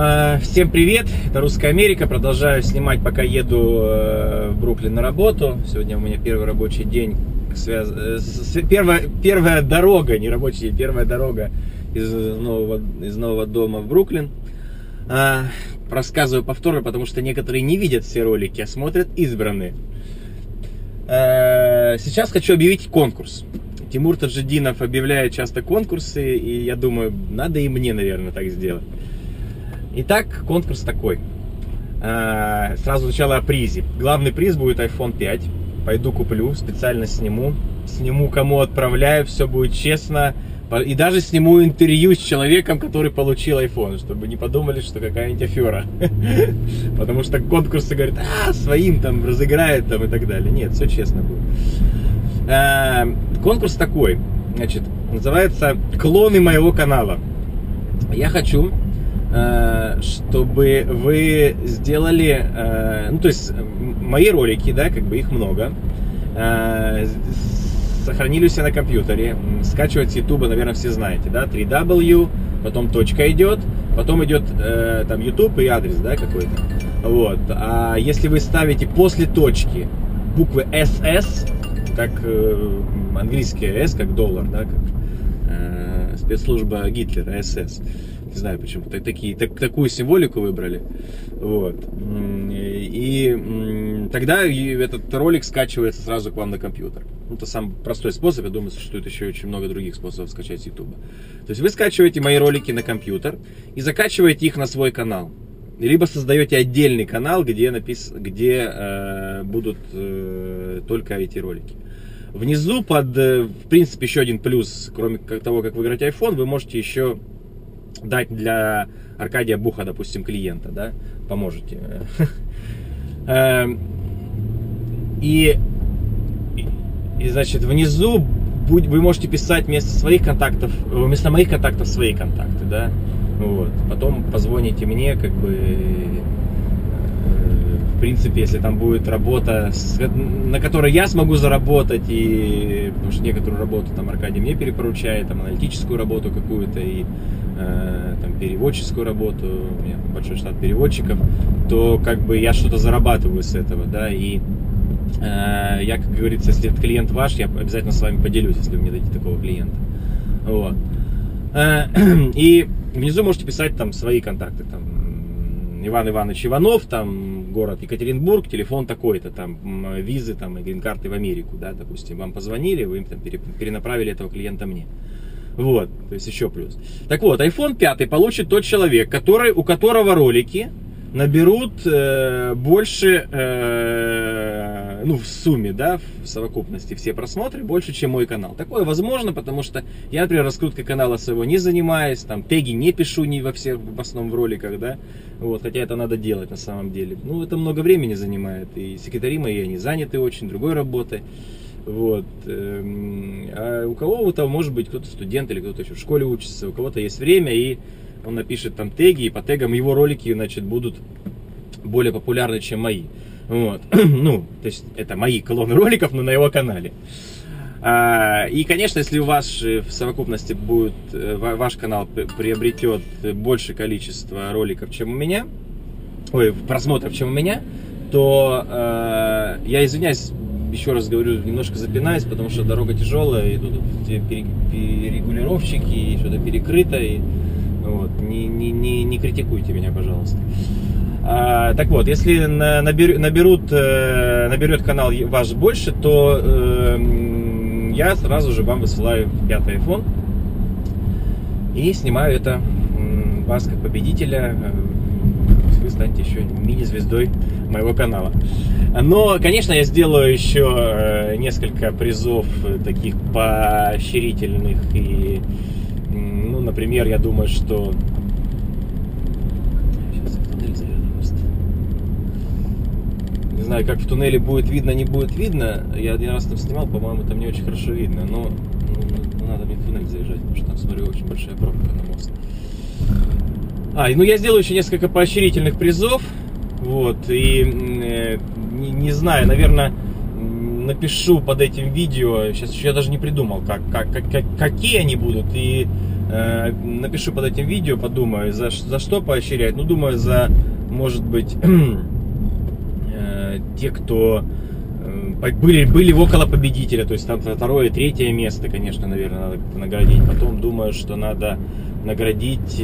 А, Всем привет, это Русская Америка. Продолжаю снимать, пока еду э, в Бруклин на работу. Сегодня у меня первый рабочий день. связ- э, Первая, первая дорога, не рабочий день, первая дорога из нового, из нового дома в Бруклин. Рассказываю повторно, потому что некоторые не видят все ролики, а смотрят избранные. Э, Сейчас хочу объявить конкурс. Тимур Таджидинов объявляет часто конкурсы, и я думаю, надо и мне, наверное, так сделать. Итак, конкурс такой. Э, Сразу сначала о призе. Главный приз будет iPhone 5. Пойду куплю, специально сниму. Сниму, кому отправляю, все будет честно. И даже сниму интервью с человеком, который получил iPhone, чтобы не подумали, что какая-нибудь афера. Потому что конкурсы говорят, а, своим там разыграют там и так далее. Нет, все честно будет. Э, Конкурс такой, значит, называется «Клоны моего канала». Я хочу, чтобы вы сделали, э, ну то есть мои ролики, да, как бы их много, э, сохранили себя на компьютере, скачивать с YouTube, наверное, все знаете, да, 3W, потом точка идет, потом идет э, там YouTube и адрес, да, какой-то, вот. А если вы ставите после точки буквы SS, как э, английские S, как доллар, да, как э, спецслужба Гитлера, СС. Не знаю почему. Так, такие, так, такую символику выбрали. Вот. И тогда этот ролик скачивается сразу к вам на компьютер. Ну, Это самый простой способ. Я думаю, существует еще очень много других способов скачать с YouTube. То есть вы скачиваете мои ролики на компьютер и закачиваете их на свой канал. Либо создаете отдельный канал, где, напис... где э, будут э, только эти ролики. Внизу под, э, в принципе, еще один плюс, кроме того, как выиграть iPhone, вы можете еще дать для Аркадия Буха, допустим, клиента, да, поможете. Эм, И, и- значит, внизу вы можете писать вместо своих контактов, вместо моих контактов свои контакты, да, вот. Потом позвоните мне, как бы, в принципе, если там будет работа, на которой я смогу заработать, и потому что некоторую работу там Аркадий мне перепоручает, там аналитическую работу какую-то и э, там переводческую работу, у меня большой штат переводчиков, то как бы я что-то зарабатываю с этого, да, и э, я, как говорится, если этот клиент ваш, я обязательно с вами поделюсь, если вы мне дадите такого клиента. Вот. Э, И внизу можете писать там свои контакты, там Иван Иванович Иванов, там город Екатеринбург, телефон такой-то, там визы, там и грин-карты в Америку, да, допустим, вам позвонили, вы им там пере- перенаправили этого клиента мне. Вот, то есть еще плюс. Так вот, iPhone 5 получит тот человек, который, у которого ролики наберут э, больше, э, ну, в сумме, да, в совокупности все просмотры больше, чем мой канал. Такое возможно, потому что я, например, раскруткой канала своего не занимаюсь, там, теги не пишу ни во всех, в основном в роликах, да, вот, хотя это надо делать на самом деле. Ну, это много времени занимает, и секретари мои, они заняты очень другой работой. Вот. эм, А у кого-то, может быть, кто-то студент или кто-то еще в школе учится, у кого-то есть время, и он напишет там теги, и по тегам его ролики, значит, будут более популярны, чем мои. Вот. Ну, то есть это мои клоны роликов, но на его канале. А, И, конечно, если у вас э, в совокупности будет, э, ва- ваш канал приобретет большее количество роликов, чем у меня, ой, просмотров, чем у меня, то э, я извиняюсь, еще раз говорю, немножко запинаюсь, потому что дорога тяжелая, и тут перерегулировщики, и что-то перекрыто, и вот, не, не, не, не критикуйте меня, пожалуйста. А, так вот, если на- набер- наберут, э, наберет канал ваш больше, то э, я сразу же вам высылаю пятый iPhone и снимаю это вас как победителя. э, Вы станете еще мини-звездой моего канала. Но, конечно, я сделаю еще э, несколько призов таких поощрительных и, например, я думаю, что. Не знаю, как в туннеле будет видно, не будет видно. Я один раз там снимал, по-моему, там не очень хорошо видно. Но ну, надо мне в туннель заезжать, потому что там, смотрю, очень большая пробка на мост. А, ну я сделаю еще несколько поощрительных призов. Вот, и э, не, не знаю, наверное, напишу под этим видео. Сейчас еще я даже не придумал, как, как, как, как- какие они будут. И напишу под этим видео, подумаю, за, за что поощрять. Ну, думаю, за, может быть, э, те, кто э, были, были около победителя, то есть там второе, третье место, конечно, наверное, надо как-то наградить. Потом думаю, что надо наградить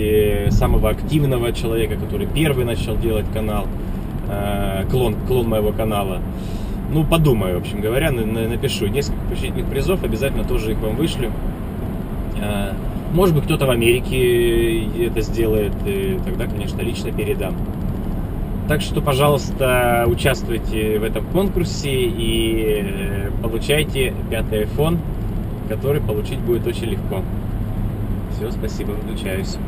самого активного человека, который первый начал делать канал, клон, клон моего канала. Ну, подумаю, в общем говоря, напишу несколько поощрительных призов, обязательно тоже их вам вышлю. Может быть, кто-то в Америке это сделает, и тогда, конечно, лично передам. Так что, пожалуйста, участвуйте в этом конкурсе и э, получайте пятый iPhone, который получить будет очень легко. Все, спасибо, выключаюсь.